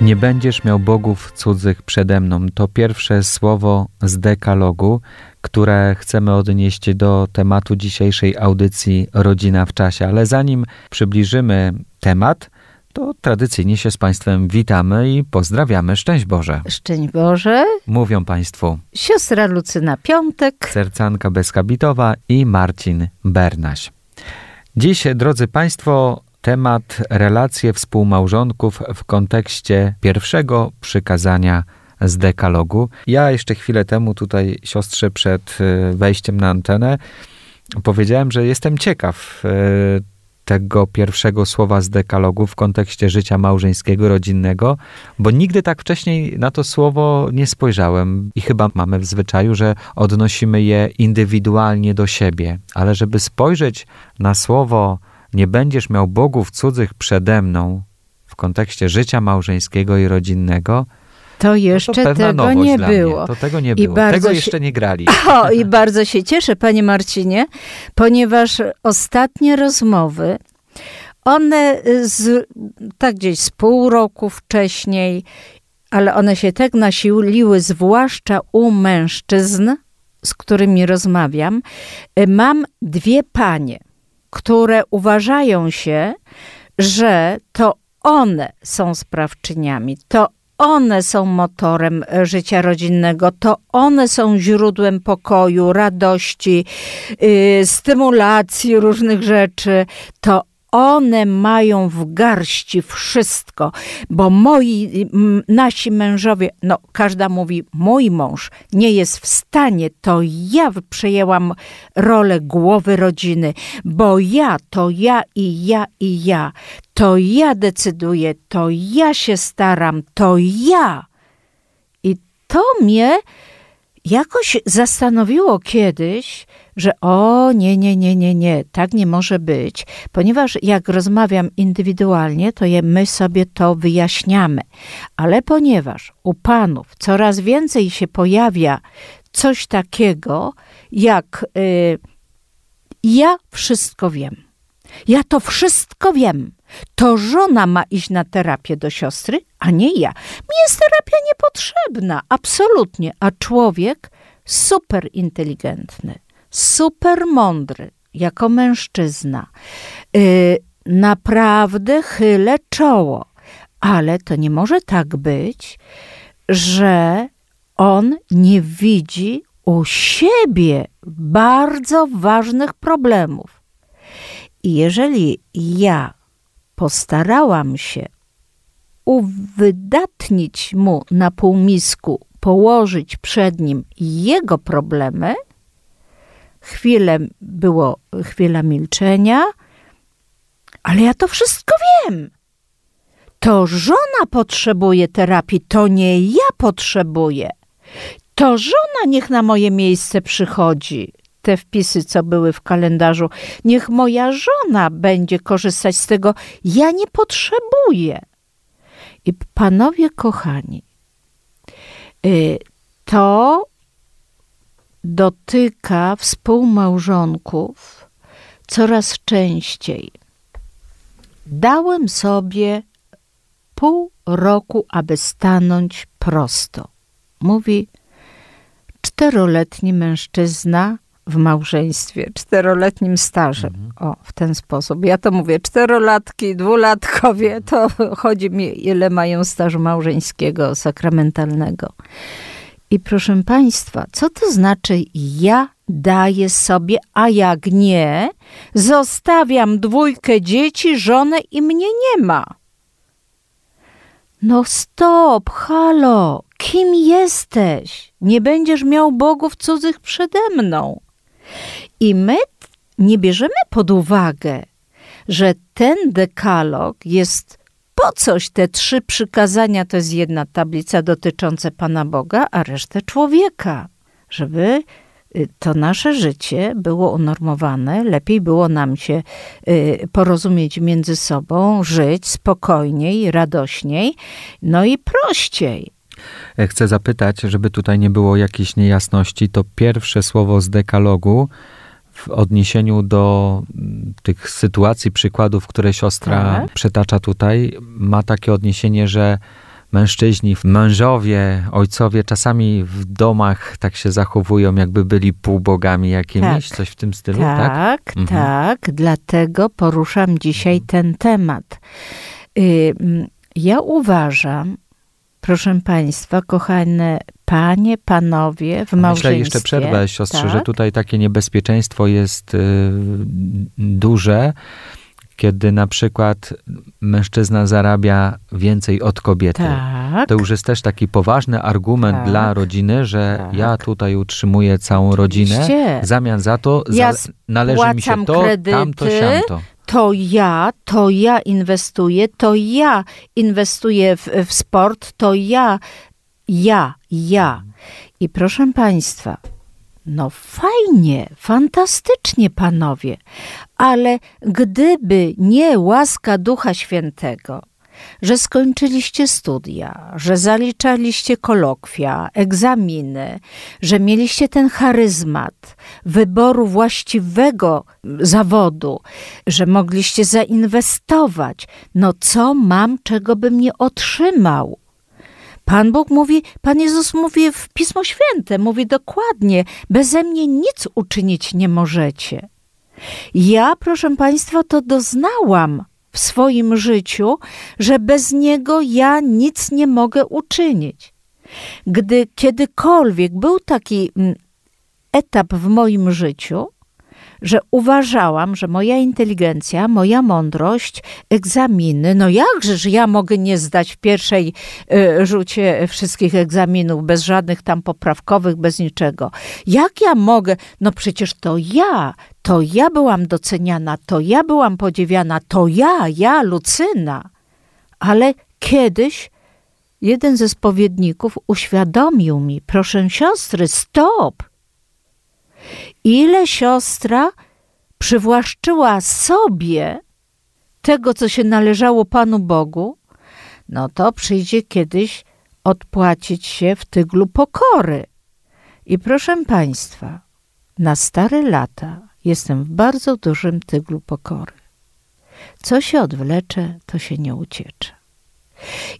Nie będziesz miał bogów cudzych przede mną. To pierwsze słowo z dekalogu, które chcemy odnieść do tematu dzisiejszej audycji Rodzina w czasie. Ale zanim przybliżymy temat, to tradycyjnie się z Państwem witamy i pozdrawiamy. Szczęść Boże. Szczęść Boże. Mówią Państwu siostra Lucyna Piątek, sercanka Beskabitowa i Marcin Bernaś. Dziś, drodzy Państwo, temat relacje współmałżonków w kontekście pierwszego przykazania z dekalogu. Ja jeszcze chwilę temu tutaj siostrze przed y, wejściem na antenę powiedziałem, że jestem ciekaw y, tego pierwszego słowa z dekalogu w kontekście życia małżeńskiego, rodzinnego, bo nigdy tak wcześniej na to słowo nie spojrzałem i chyba mamy w zwyczaju, że odnosimy je indywidualnie do siebie, ale żeby spojrzeć na słowo nie będziesz miał bogów cudzych przede mną w kontekście życia małżeńskiego i rodzinnego, to jeszcze no to tego nie było. To tego nie było. Tego jeszcze się... nie grali. O, i bardzo się cieszę, panie Marcinie, ponieważ ostatnie rozmowy, one z, tak gdzieś z pół roku wcześniej, ale one się tak nasiliły, zwłaszcza u mężczyzn, z którymi rozmawiam. Mam dwie panie które uważają się, że to one są sprawczyniami, to one są motorem życia rodzinnego, to one są źródłem pokoju, radości, yy, stymulacji różnych rzeczy, to one mają w garści wszystko, bo moi, nasi mężowie, no każda mówi, mój mąż nie jest w stanie, to ja przejęłam rolę głowy rodziny, bo ja, to ja i ja i ja, to ja decyduję, to ja się staram, to ja. I to mnie jakoś zastanowiło kiedyś, że o nie, nie, nie, nie, nie, tak nie może być, ponieważ jak rozmawiam indywidualnie, to je, my sobie to wyjaśniamy. Ale ponieważ u panów coraz więcej się pojawia coś takiego, jak y, ja wszystko wiem. Ja to wszystko wiem. To żona ma iść na terapię do siostry, a nie ja. Mi jest terapia niepotrzebna, absolutnie. A człowiek super inteligentny, super mądry, jako mężczyzna. Yy, naprawdę chylę czoło, ale to nie może tak być, że on nie widzi u siebie bardzo ważnych problemów. I jeżeli ja postarałam się uwydatnić mu na półmisku, położyć przed nim jego problemy, chwilę było chwila milczenia, ale ja to wszystko wiem. To żona potrzebuje terapii, to nie ja potrzebuję. To żona niech na moje miejsce przychodzi. Te wpisy, co były w kalendarzu, niech moja żona będzie korzystać z tego. Ja nie potrzebuję. I panowie kochani, y, to dotyka współmałżonków coraz częściej. Dałem sobie pół roku, aby stanąć prosto. Mówi czteroletni mężczyzna w małżeństwie, czteroletnim stażem. Mhm. O, w ten sposób. Ja to mówię, czterolatki, dwulatkowie, to chodzi mi, ile mają stażu małżeńskiego, sakramentalnego. I proszę Państwa, co to znaczy ja daję sobie, a jak nie, zostawiam dwójkę dzieci, żonę i mnie nie ma? No stop, halo, kim jesteś? Nie będziesz miał bogów cudzych przede mną. I my nie bierzemy pod uwagę, że ten dekalog jest to coś, te trzy przykazania to jest jedna tablica dotycząca Pana Boga, a resztę człowieka. Żeby y, to nasze życie było unormowane, lepiej było nam się y, porozumieć między sobą, żyć spokojniej, radośniej, no i prościej. Chcę zapytać, żeby tutaj nie było jakiejś niejasności, to pierwsze słowo z dekalogu w odniesieniu do mm, tych sytuacji, przykładów, które siostra tak. przytacza tutaj, ma takie odniesienie, że mężczyźni, mężowie, ojcowie czasami w domach tak się zachowują, jakby byli półbogami jakimiś, tak. coś w tym stylu, tak? Tak, mhm. tak. Dlatego poruszam dzisiaj mhm. ten temat. Y, ja uważam, proszę Państwa, kochane panie, panowie w małżeństwie. Myślę, jeszcze przerwę siostrze, tak? że tutaj takie niebezpieczeństwo jest y, duże, kiedy na przykład mężczyzna zarabia więcej od kobiety. Tak. To już jest też taki poważny argument tak. dla rodziny, że tak. ja tutaj utrzymuję całą rodzinę, w zamian za to ja za, należy mi się to, kredyty, tamto, siamto to ja, to ja inwestuję, to ja inwestuję w, w sport, to ja, ja, ja. I proszę Państwa, no fajnie, fantastycznie, panowie, ale gdyby nie łaska Ducha Świętego, że skończyliście studia, że zaliczaliście kolokwia, egzaminy, że mieliście ten charyzmat wyboru właściwego zawodu, że mogliście zainwestować. No co mam, czego bym nie otrzymał? Pan Bóg mówi, Pan Jezus mówi w Pismo Święte, mówi dokładnie, beze mnie nic uczynić nie możecie. Ja, proszę Państwa, to doznałam w swoim życiu, że bez Niego ja nic nie mogę uczynić. Gdy kiedykolwiek był taki mm, etap w moim życiu, że uważałam, że moja inteligencja, moja mądrość, egzaminy, no jakżeż ja mogę nie zdać w pierwszej y, rzucie wszystkich egzaminów, bez żadnych tam poprawkowych, bez niczego. Jak ja mogę? No przecież to ja, to ja byłam doceniana, to ja byłam podziwiana, to ja, ja, Lucyna. Ale kiedyś jeden ze spowiedników uświadomił mi, proszę siostry, stop, ile siostra przywłaszczyła sobie tego, co się należało Panu Bogu, no to przyjdzie kiedyś odpłacić się w tyglu pokory. I proszę Państwa, na stare lata jestem w bardzo dużym tyglu pokory. Co się odwlecze, to się nie uciecze.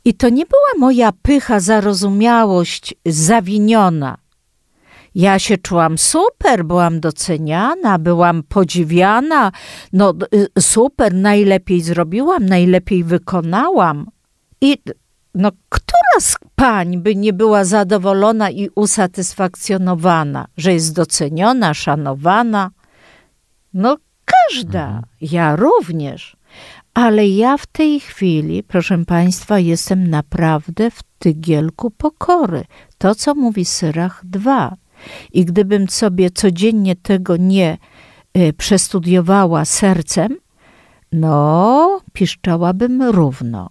I to nie była moja pycha, zarozumiałość zawiniona, ja się czułam super, byłam doceniana, byłam podziwiana. No y, super, najlepiej zrobiłam, najlepiej wykonałam. I no, która z pań by nie była zadowolona i usatysfakcjonowana, że jest doceniona, szanowana? No, każda, mhm. ja również. Ale ja w tej chwili, proszę Państwa, jestem naprawdę w tygielku pokory. To, co mówi Syrach 2. I gdybym sobie codziennie tego nie y, przestudiowała sercem, no, piszczałabym równo.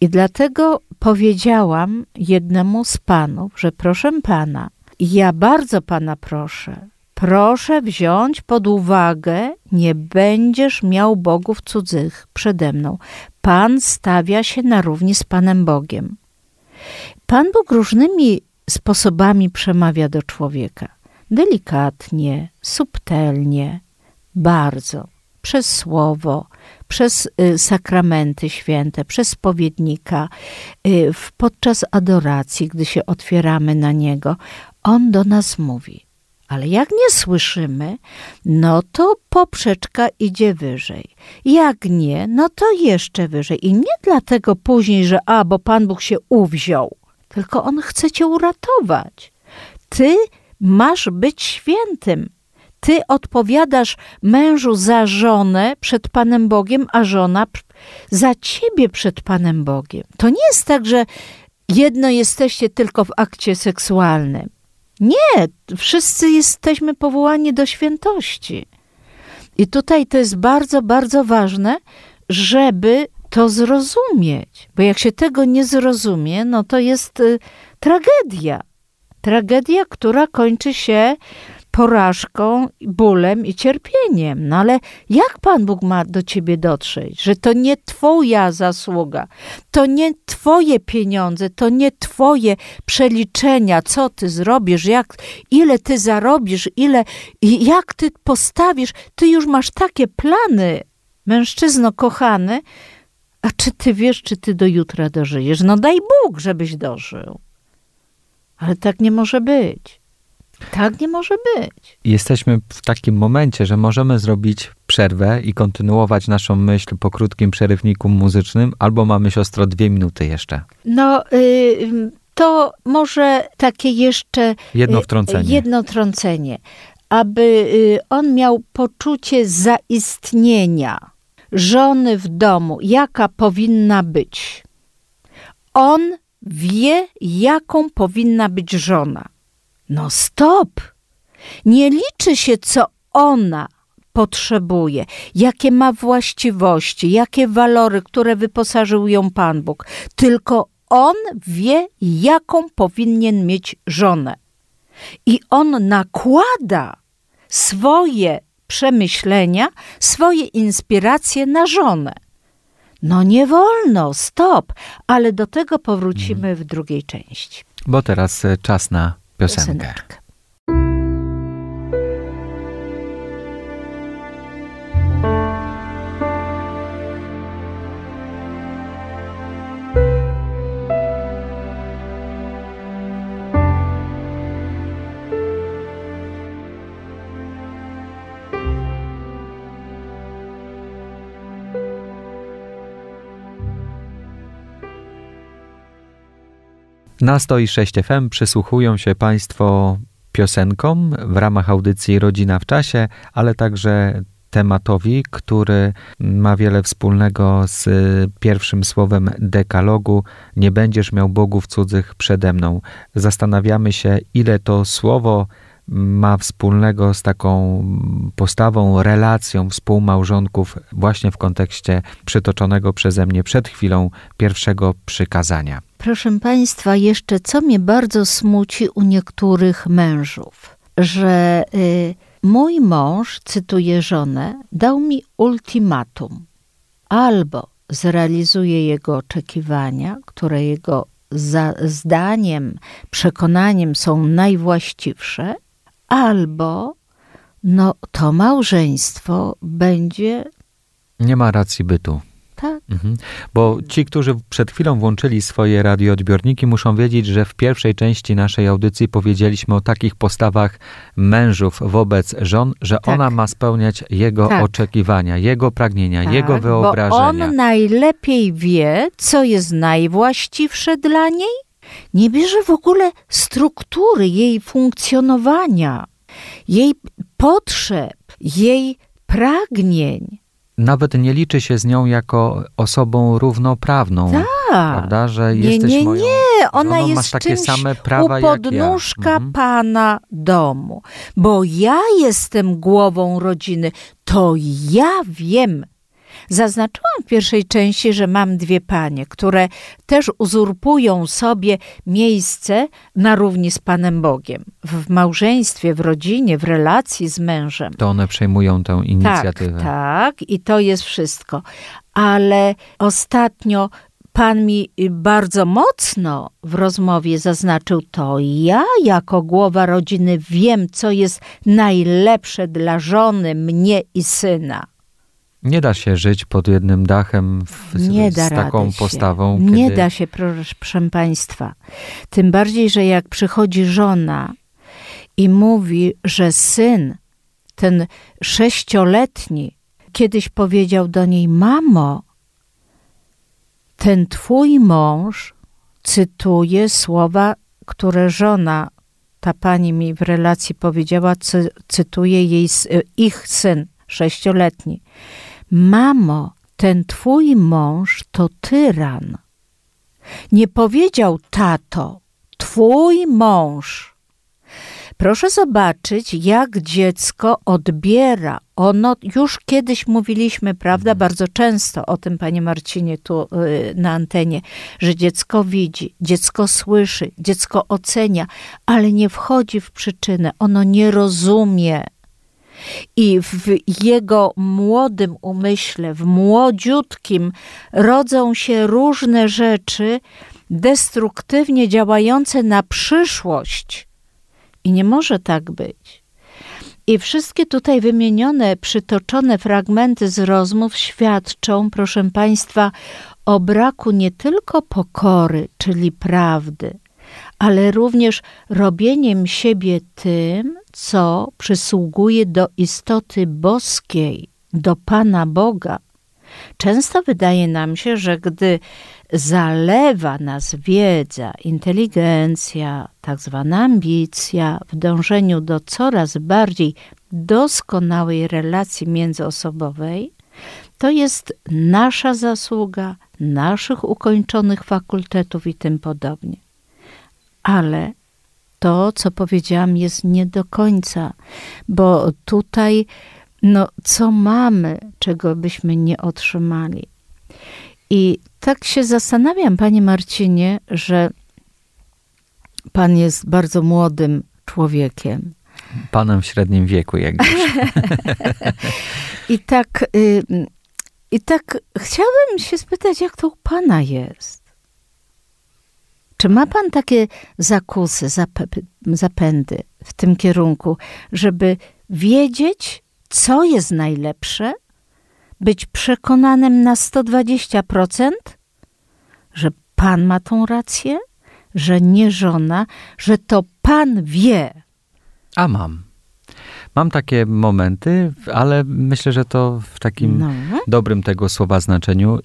I dlatego powiedziałam jednemu z panów, że proszę pana, ja bardzo pana proszę, proszę wziąć pod uwagę, nie będziesz miał bogów cudzych przede mną. Pan stawia się na równi z Panem Bogiem. Pan Bóg różnymi sposobami przemawia do człowieka. Delikatnie, subtelnie, bardzo, przez słowo, przez y, sakramenty święte, przez spowiednika, y, podczas adoracji, gdy się otwieramy na niego, on do nas mówi. Ale jak nie słyszymy, no to poprzeczka idzie wyżej. Jak nie, no to jeszcze wyżej. I nie dlatego później, że a, bo Pan Bóg się uwziął, tylko On chce cię uratować. Ty masz być świętym. Ty odpowiadasz mężu za żonę przed Panem Bogiem, a żona za ciebie przed Panem Bogiem. To nie jest tak, że jedno jesteście tylko w akcie seksualnym. Nie, wszyscy jesteśmy powołani do świętości. I tutaj to jest bardzo, bardzo ważne, żeby to zrozumieć. Bo jak się tego nie zrozumie, no to jest y, tragedia. Tragedia, która kończy się porażką, bólem i cierpieniem. No ale jak Pan Bóg ma do ciebie dotrzeć? Że to nie Twoja zasługa, to nie Twoje pieniądze, to nie Twoje przeliczenia, co Ty zrobisz, jak, ile Ty zarobisz, ile, jak Ty postawisz. Ty już masz takie plany, mężczyzno kochany, a czy Ty wiesz, czy Ty do jutra dożyjesz? No daj Bóg, żebyś dożył. Ale tak nie może być. Tak nie może być. Jesteśmy w takim momencie, że możemy zrobić przerwę i kontynuować naszą myśl po krótkim przerywniku muzycznym, albo mamy siostro dwie minuty jeszcze. No, y, to może takie jeszcze. Jedno y, wtrącenie. Jedno trącenie. Aby y, on miał poczucie zaistnienia żony w domu, jaka powinna być. On wie, jaką powinna być żona. No stop! Nie liczy się, co ona potrzebuje, jakie ma właściwości, jakie walory, które wyposażył ją Pan Bóg. Tylko on wie, jaką powinien mieć żonę. I on nakłada swoje przemyślenia, swoje inspiracje na żonę. No nie wolno, stop, ale do tego powrócimy mhm. w drugiej części. Bo teraz e, czas na piosenkę. piosenkę. Na 106 FM przysłuchują się Państwo piosenkom w ramach audycji Rodzina w czasie, ale także tematowi, który ma wiele wspólnego z pierwszym słowem dekalogu: Nie będziesz miał bogów cudzych przede mną. Zastanawiamy się, ile to słowo ma wspólnego z taką postawą, relacją współmałżonków, właśnie w kontekście przytoczonego przeze mnie przed chwilą pierwszego przykazania. Proszę Państwa, jeszcze co mnie bardzo smuci u niektórych mężów, że y, mój mąż, cytuję żonę, dał mi ultimatum. Albo zrealizuje jego oczekiwania, które jego za, zdaniem, przekonaniem są najwłaściwsze, albo no, to małżeństwo będzie. Nie ma racji bytu. Tak. Mhm. Bo ci, którzy przed chwilą włączyli swoje radioodbiorniki, muszą wiedzieć, że w pierwszej części naszej audycji powiedzieliśmy o takich postawach mężów wobec żon, że tak. ona ma spełniać jego tak. oczekiwania, jego pragnienia, tak, jego wyobrażenia. Bo on najlepiej wie, co jest najwłaściwsze dla niej. Nie bierze w ogóle struktury jej funkcjonowania, jej potrzeb, jej pragnień nawet nie liczy się z nią jako osobą równoprawną. Tak. Prawda, że nie, jesteś nie, moją nie, ona jest masz takie same prawa u podnóżka ja. Mhm. pana domu. Bo ja jestem głową rodziny, to ja wiem, Zaznaczyłam w pierwszej części, że mam dwie panie, które też uzurpują sobie miejsce na równi z Panem Bogiem. W małżeństwie, w rodzinie, w relacji z mężem. To one przejmują tę inicjatywę. Tak, tak, i to jest wszystko. Ale ostatnio Pan mi bardzo mocno w rozmowie zaznaczył to. Ja, jako głowa rodziny, wiem, co jest najlepsze dla żony, mnie i syna. Nie da się żyć pod jednym dachem w, z, z taką postawą. Kiedy... Nie da się, proszę Państwa. Tym bardziej, że jak przychodzi żona i mówi, że syn, ten sześcioletni, kiedyś powiedział do niej: Mamo, ten twój mąż, cytuje słowa, które żona, ta pani mi w relacji powiedziała, cy, cytuje jej, ich syn sześcioletni. Mamo, ten twój mąż to tyran. Nie powiedział tato, twój mąż. Proszę zobaczyć, jak dziecko odbiera. Ono już kiedyś mówiliśmy, prawda, bardzo często o tym, panie Marcinie, tu yy, na antenie, że dziecko widzi, dziecko słyszy, dziecko ocenia, ale nie wchodzi w przyczynę, ono nie rozumie. I w jego młodym umyśle, w młodziutkim, rodzą się różne rzeczy destruktywnie działające na przyszłość. I nie może tak być. I wszystkie tutaj wymienione, przytoczone fragmenty z rozmów świadczą, proszę Państwa, o braku nie tylko pokory, czyli prawdy, ale również robieniem siebie tym, co przysługuje do istoty boskiej, do Pana Boga. Często wydaje nam się, że gdy zalewa nas wiedza, inteligencja, tak zwana ambicja w dążeniu do coraz bardziej doskonałej relacji międzyosobowej, to jest nasza zasługa, naszych ukończonych fakultetów i tym podobnie. Ale to, co powiedziałam, jest nie do końca, bo tutaj, no, co mamy, czego byśmy nie otrzymali. I tak się zastanawiam, panie Marcinie, że pan jest bardzo młodym człowiekiem. Panem w średnim wieku, jak już. I tak, y, I tak chciałabym się spytać, jak to u pana jest? Czy ma pan takie zakusy, zapędy w tym kierunku, żeby wiedzieć, co jest najlepsze, być przekonanym na 120%, że pan ma tą rację, że nie żona, że to pan wie. A mam. Mam takie momenty, ale myślę, że to w takim no. dobrym tego słowa znaczeniu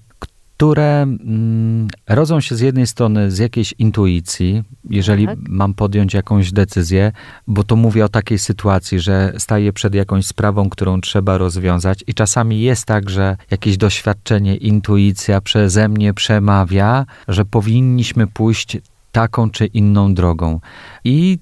które mm, rodzą się z jednej strony z jakiejś intuicji, jeżeli tak. mam podjąć jakąś decyzję, bo to mówię o takiej sytuacji, że staję przed jakąś sprawą, którą trzeba rozwiązać, i czasami jest tak, że jakieś doświadczenie, intuicja przeze mnie przemawia, że powinniśmy pójść taką czy inną drogą. I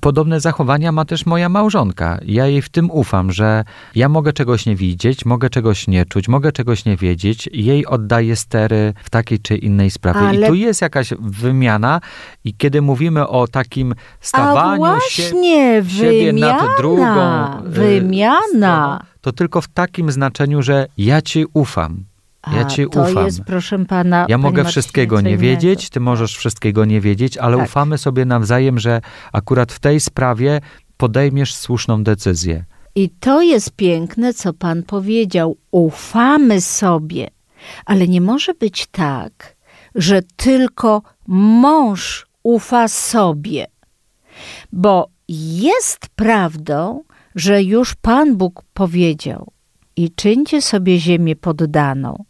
podobne zachowania ma też moja małżonka. Ja jej w tym ufam, że ja mogę czegoś nie widzieć, mogę czegoś nie czuć, mogę czegoś nie wiedzieć. Jej oddaję stery w takiej czy innej sprawie. Ale... I tu jest jakaś wymiana i kiedy mówimy o takim stawaniu A właśnie, się, siebie nad drugą... Y, wymiana. To tylko w takim znaczeniu, że ja ci ufam. Ja ci to ufam. Jest, proszę pana. Ja mogę wszystkiego nie wiedzieć, ty możesz wszystkiego nie wiedzieć, ale tak. ufamy sobie nawzajem, że akurat w tej sprawie podejmiesz słuszną decyzję. I to jest piękne, co pan powiedział. Ufamy sobie, ale nie może być tak, że tylko mąż ufa sobie, bo jest prawdą, że już Pan Bóg powiedział: I czyńcie sobie ziemię poddaną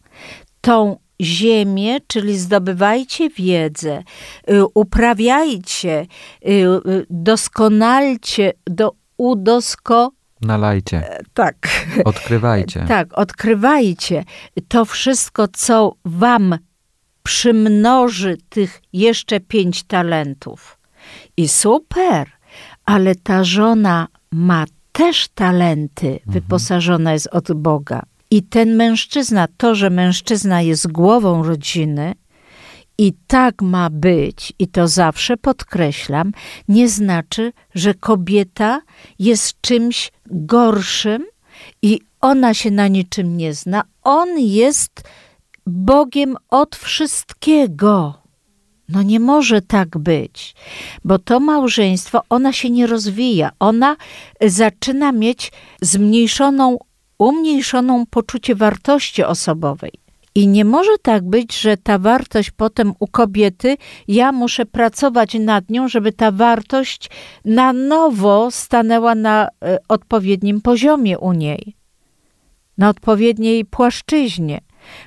tą ziemię, czyli zdobywajcie wiedzę, y, uprawiajcie, y, y, doskonalcie, do, udosko... Nalajcie. E, tak. Odkrywajcie. Tak, odkrywajcie. To wszystko, co wam przymnoży tych jeszcze pięć talentów. I super, ale ta żona ma też talenty, mhm. wyposażona jest od Boga. I ten mężczyzna, to, że mężczyzna jest głową rodziny, i tak ma być, i to zawsze podkreślam, nie znaczy, że kobieta jest czymś gorszym i ona się na niczym nie zna. On jest Bogiem od wszystkiego. No nie może tak być, bo to małżeństwo, ona się nie rozwija, ona zaczyna mieć zmniejszoną umniejszoną poczucie wartości osobowej. I nie może tak być, że ta wartość potem u kobiety, ja muszę pracować nad nią, żeby ta wartość na nowo stanęła na y, odpowiednim poziomie u niej, na odpowiedniej płaszczyźnie,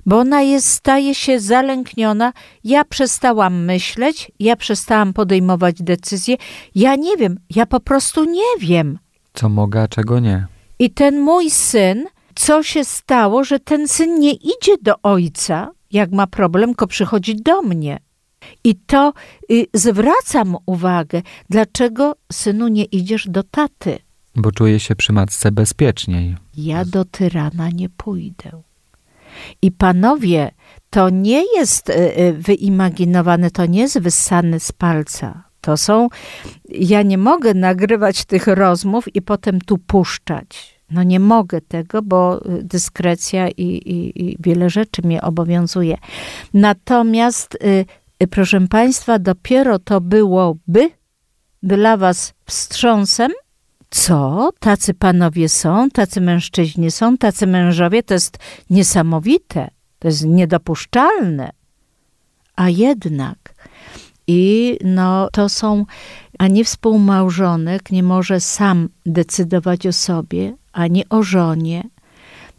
bo ona jest, staje się zalękniona. Ja przestałam myśleć, ja przestałam podejmować decyzje. Ja nie wiem, ja po prostu nie wiem. Co mogę, a czego nie. I ten mój syn, co się stało, że ten syn nie idzie do ojca, jak ma problem, tylko przychodzi do mnie. I to y, zwracam uwagę, dlaczego synu nie idziesz do taty. Bo czuję się przy matce bezpieczniej. Ja do tyrana nie pójdę. I panowie, to nie jest y, y, wyimaginowane, to nie jest wyssane z palca. To są, ja nie mogę nagrywać tych rozmów i potem tu puszczać. No nie mogę tego, bo y, dyskrecja i, i, i wiele rzeczy mnie obowiązuje. Natomiast, y, proszę Państwa, dopiero to byłoby dla Was wstrząsem, co? Tacy panowie są, tacy mężczyźni są, tacy mężowie. To jest niesamowite, to jest niedopuszczalne. A jednak. I no, to są, ani współmałżonek nie może sam decydować o sobie, ani o żonie.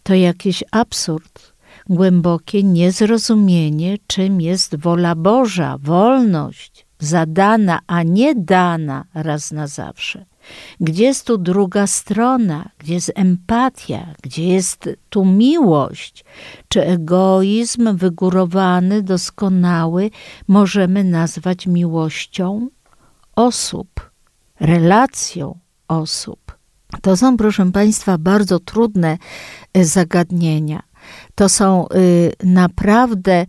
To jakiś absurd, głębokie niezrozumienie, czym jest wola Boża, wolność zadana, a nie dana raz na zawsze. Gdzie jest tu druga strona? Gdzie jest empatia? Gdzie jest tu miłość? Czy egoizm wygórowany, doskonały możemy nazwać miłością osób, relacją osób? To są, proszę Państwa, bardzo trudne y, zagadnienia. To są y, naprawdę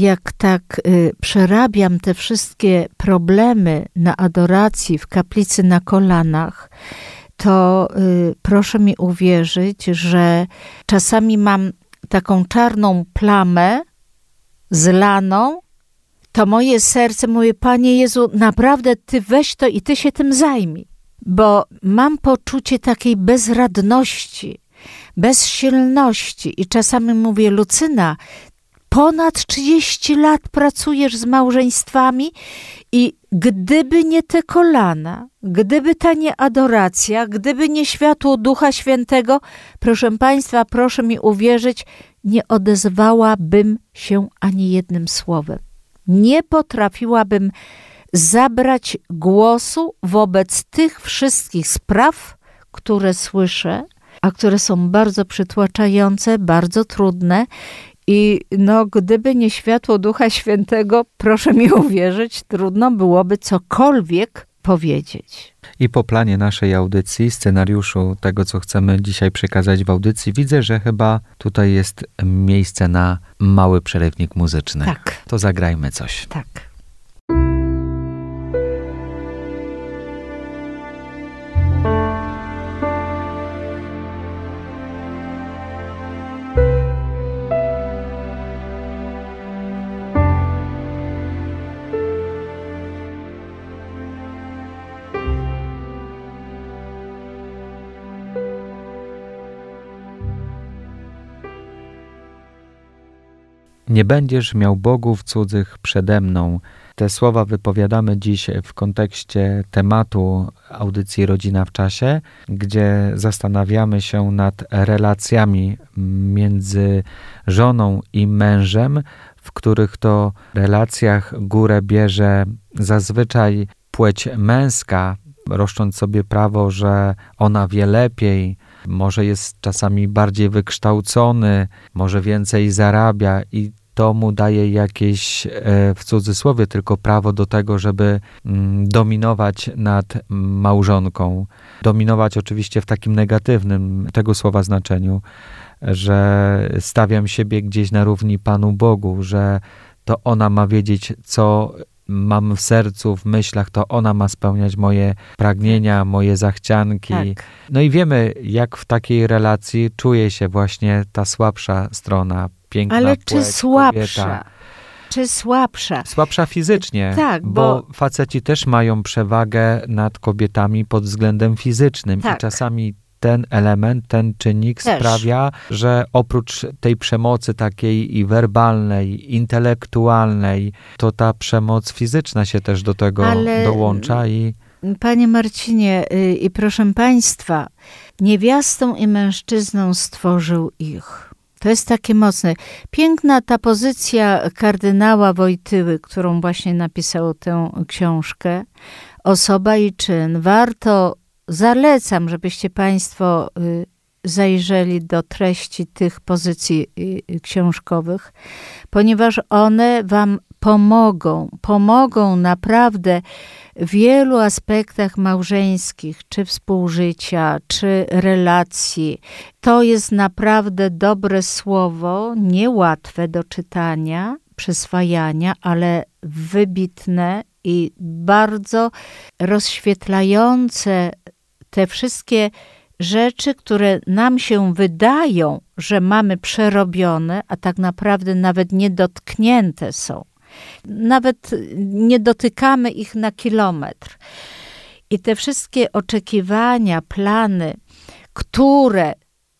jak tak y, przerabiam te wszystkie problemy na adoracji w kaplicy na kolanach, to y, proszę mi uwierzyć, że czasami mam taką czarną plamę zlaną, to moje serce mówi, Panie Jezu, naprawdę Ty weź to i Ty się tym zajmij. Bo mam poczucie takiej bezradności, bezsilności i czasami mówię, Lucyna, ponad 30 lat pracujesz z małżeństwami i gdyby nie te kolana, gdyby ta nie adoracja, gdyby nie światło Ducha Świętego, proszę Państwa, proszę mi uwierzyć, nie odezwałabym się ani jednym słowem. Nie potrafiłabym zabrać głosu wobec tych wszystkich spraw, które słyszę, a które są bardzo przytłaczające, bardzo trudne i no, gdyby nie światło Ducha Świętego, proszę mi uwierzyć, trudno byłoby cokolwiek powiedzieć. I po planie naszej audycji, scenariuszu tego, co chcemy dzisiaj przekazać w audycji, widzę, że chyba tutaj jest miejsce na mały przerywnik muzyczny. Tak. To zagrajmy coś. Tak. Nie będziesz miał bogów cudzych przede mną. Te słowa wypowiadamy dziś w kontekście tematu audycji Rodzina w czasie, gdzie zastanawiamy się nad relacjami między żoną i mężem, w których to relacjach górę bierze zazwyczaj płeć męska, roszcząc sobie prawo, że ona wie lepiej, może jest czasami bardziej wykształcony, może więcej zarabia i to mu daje jakieś, e, w cudzysłowie, tylko prawo do tego, żeby mm, dominować nad małżonką. Dominować oczywiście w takim negatywnym tego słowa znaczeniu, że stawiam siebie gdzieś na równi Panu Bogu, że to ona ma wiedzieć, co mam w sercu, w myślach, to ona ma spełniać moje pragnienia, moje zachcianki. Tak. No i wiemy, jak w takiej relacji czuje się właśnie ta słabsza strona, piękna Ale płeć, czy słabsza? Kobieta. Czy słabsza? Słabsza fizycznie, Tak, bo... bo- faceci też mają przewagę nad kobietami pod względem fizycznym Tak. i czasami ten element, ten czynnik Też. sprawia, że oprócz tej przemocy takiej i werbalnej, intelektualnej, to ta przemoc fizyczna się też do tego Ale- dołącza i Panie Marcinie y, i proszę Państwa, niewiastą i mężczyzną stworzył ich. To jest takie mocne. Piękna ta pozycja kardynała Wojtyły, którą właśnie napisał tę książkę. Osoba i czyn. Warto, zalecam, żebyście Państwo y, zajrzeli do treści tych pozycji y, książkowych, ponieważ one Wam pomogą, pomogą naprawdę wielu aspektach małżeńskich, czy współżycia, czy relacji. To jest naprawdę dobre słowo, niełatwe do czytania, przyswajania, ale wybitne i bardzo rozświetlające te wszystkie rzeczy, które nam się wydają, że mamy przerobione, a tak naprawdę nawet niedotknięte są. Nawet nie dotykamy ich na kilometr. I te wszystkie oczekiwania, plany, które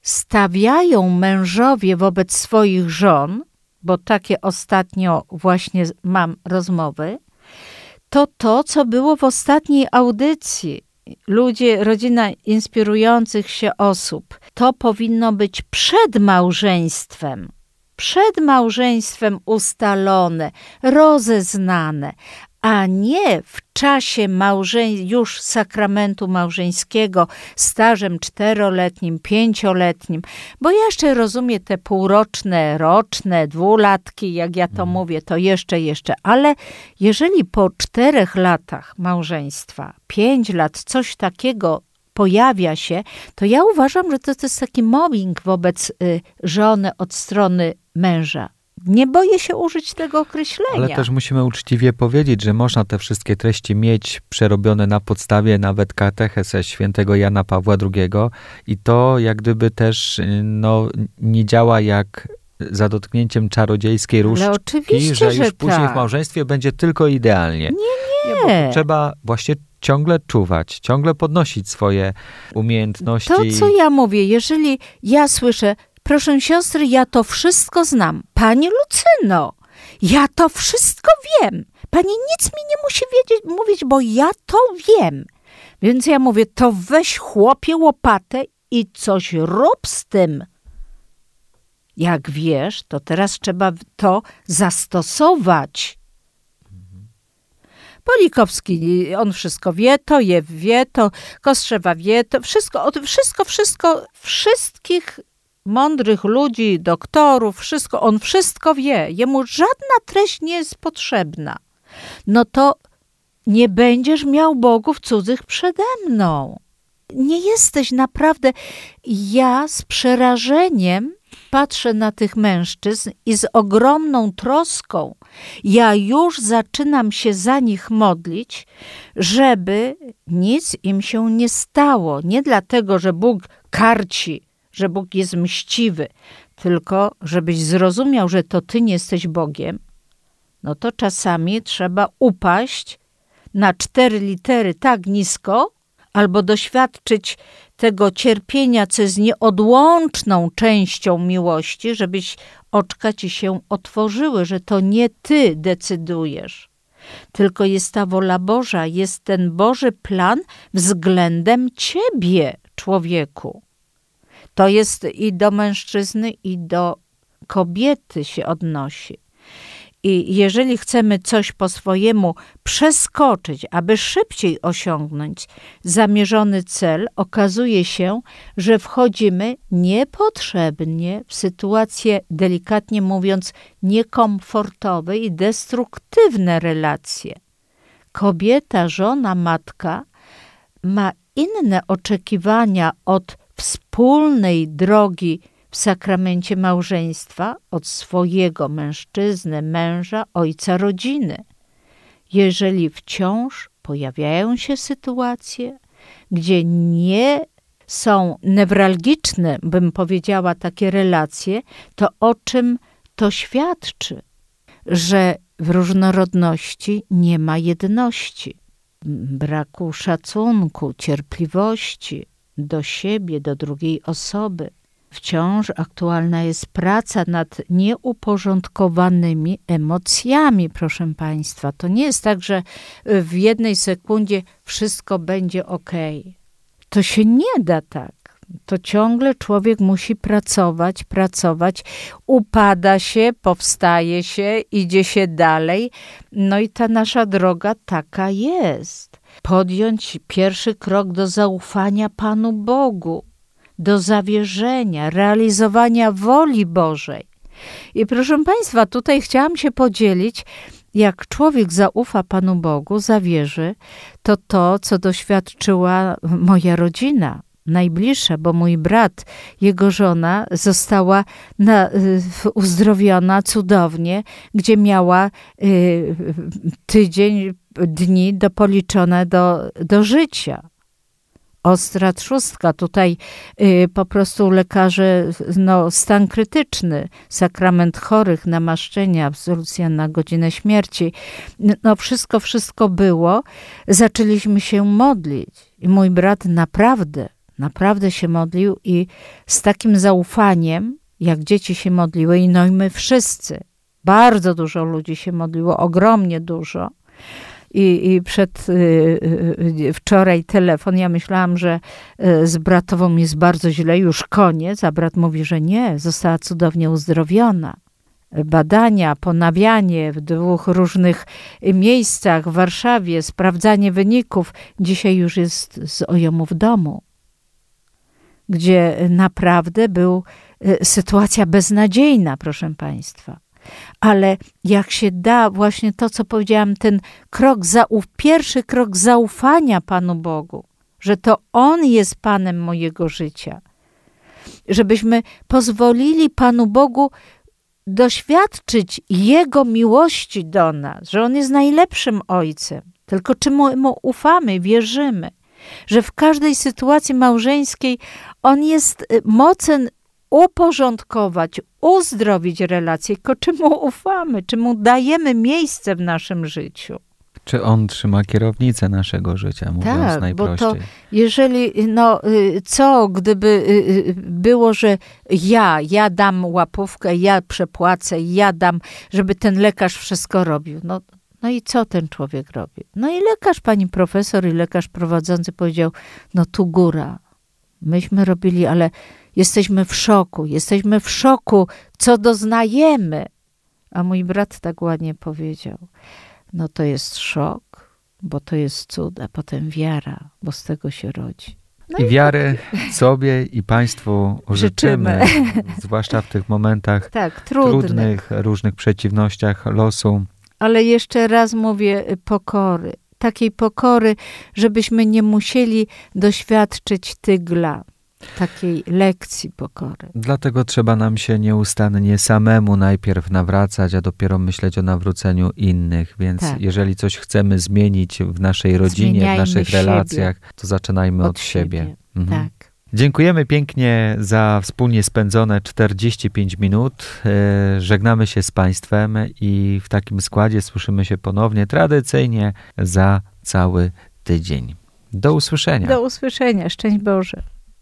stawiają mężowie wobec swoich żon, bo takie ostatnio właśnie mam rozmowy, to to, co było w ostatniej audycji. Ludzie, rodzina inspirujących się osób. To powinno być przed małżeństwem przed małżeństwem ustalone, rozeznane, a nie w czasie już sakramentu małżeńskiego, stażem czteroletnim, pięcioletnim, bo jeszcze rozumiem te półroczne, roczne, dwulatki, jak ja to mhm. mówię, to jeszcze, jeszcze, ale jeżeli po czterech latach małżeństwa, pięć lat, coś takiego pojawia się, to ja uważam, że to, to jest taki mobbing wobec y, żony od strony męża. Nie boję się użyć tego określenia. Ale też musimy uczciwie powiedzieć, że można te wszystkie treści mieć przerobione na podstawie nawet katechese świętego Jana Pawła II i to jak gdyby też no, nie działa jak za dotknięciem czarodziejskiej różdżki, że już że później tak. w małżeństwie będzie tylko idealnie. Nie, nie. nie trzeba właśnie ciągle czuwać, ciągle podnosić swoje umiejętności. To, co ja mówię, jeżeli ja słyszę, proszę siostry, ja to wszystko znam. Pani Lucyno, ja to wszystko wiem. Pani nic mi nie musi wiedzieć, mówić, bo ja to wiem. Więc ja mówię, to weź chłopie łopatę i coś rób z tym. Jak wiesz, to teraz trzeba to zastosować. Polikowski, on wszystko wie, to je wie, to Kostrzewa wie, to wszystko, wszystko, wszystko, wszystkich mądrych ludzi, doktorów, wszystko, on wszystko wie. Jemu żadna treść nie jest potrzebna. No to nie będziesz miał bogów cudzych przede mną. Nie jesteś naprawdę. Ja z przerażeniem patrzę na tych mężczyzn i z ogromną troską ja już zaczynam się za nich modlić, żeby nic im się nie stało. Nie dlatego, że Bóg karci, że Bóg jest mściwy, tylko żebyś zrozumiał, że to ty nie jesteś Bogiem, no to czasami trzeba upaść na cztery litery tak nisko, albo doświadczyć tego cierpienia, co jest nieodłączną częścią miłości, żebyś oczka ci się otworzyły, że to nie ty decydujesz, tylko jest ta wola Boża, jest ten Boży plan względem ciebie, człowieku. To jest i do mężczyzny, i do kobiety się odnosi. I jeżeli chcemy coś po swojemu przeskoczyć, aby szybciej osiągnąć zamierzony cel, okazuje się, że wchodzimy niepotrzebnie w sytuacje, delikatnie mówiąc, niekomfortowe i destruktywne relacje. Kobieta, żona, matka ma inne oczekiwania od wspólnej drogi w sakramencie małżeństwa od swojego mężczyzny, męża, ojca rodziny. Jeżeli wciąż pojawiają się sytuacje, gdzie nie są newralgiczne, bym powiedziała, takie relacje, to o czym to świadczy? Że w różnorodności nie ma jedności, braku szacunku, cierpliwości do siebie, do drugiej osoby. Wciąż aktualna jest praca nad nieuporządkowanymi emocjami, proszę Państwa. To nie jest tak, że w jednej sekundzie wszystko będzie ok. To się nie da tak. To ciągle człowiek musi pracować, pracować, upada się, powstaje się, idzie się dalej. No i ta nasza droga taka jest. Podjąć pierwszy krok do zaufania Panu Bogu do zawierzenia, realizowania woli Bożej. I proszę Państwa, tutaj chciałam się podzielić jak człowiek zaufa Panu Bogu, zawierzy, to to, co doświadczyła moja rodzina, najbliższa, bo mój brat, jego żona została na, uzdrowiona cudownie, gdzie miała y, tydzień, dni do policzone do, do życia ostra trzustka. Tutaj y, po prostu lekarze, no, stan krytyczny, sakrament chorych, namaszczenia, absolucja na godzinę śmierci. No wszystko, wszystko było. Zaczęliśmy się modlić. I mój brat naprawdę, naprawdę się modlił i z takim zaufaniem, jak dzieci się modliły, i no i my wszyscy, bardzo dużo ludzi się modliło, ogromnie dużo i, i przed y, y, wczoraj telefon. Ja myślałam, że y, z bratową jest bardzo źle, już koniec, a brat mówi, że nie, została cudownie uzdrowiona. Badania, ponawianie w dwóch różnych miejscach w Warszawie, sprawdzanie wyników. Dzisiaj już jest z Ojomu w domu, gdzie naprawdę był sytuacja beznadziejna, proszę Państwa ale jak się da właśnie to, co powiedziałam, ten krok, pierwszy krok zaufania Panu Bogu, że to On jest Panem mojego życia, żebyśmy pozwolili Panu Bogu doświadczyć Jego miłości do nas, że On jest najlepszym Ojcem, tylko czy mu, mu ufamy, wierzymy, że w każdej sytuacji małżeńskiej On jest y, mocen uporządkować, uzdrowić relacje, tylko czy mu ufamy, czy mu dajemy miejsce w naszym życiu. Czy on trzyma kierownicę naszego życia, mówiąc tak, najprościej. bo to jeżeli, no y, co gdyby y, y, było, że ja, ja dam łapówkę, ja przepłacę, ja dam, żeby ten lekarz wszystko robił. No, no i co ten człowiek robi? No i lekarz, pani profesor i lekarz prowadzący powiedział, no tu góra. Myśmy robili, ale Jesteśmy w szoku, jesteśmy w szoku, co doznajemy. A mój brat tak ładnie powiedział: No to jest szok, bo to jest cud, a potem wiara, bo z tego się rodzi. No I, wiary tak. sobie i Państwu życzymy, życzymy. zwłaszcza w tych momentach tak, trudnych. trudnych, różnych przeciwnościach losu. Ale jeszcze raz mówię, y, pokory. Takiej pokory, żebyśmy nie musieli doświadczyć tygla takiej lekcji pokory. Dlatego trzeba nam się nieustannie samemu najpierw nawracać, a dopiero myśleć o nawróceniu innych. Więc tak. jeżeli coś chcemy zmienić w naszej rodzinie, Zmieniajmy w naszych siebie. relacjach, to zaczynajmy od, od siebie. siebie. Mhm. Tak. Dziękujemy pięknie za wspólnie spędzone 45 minut. E, żegnamy się z Państwem i w takim składzie słyszymy się ponownie tradycyjnie za cały tydzień. Do usłyszenia. Do usłyszenia. Szczęść Boże.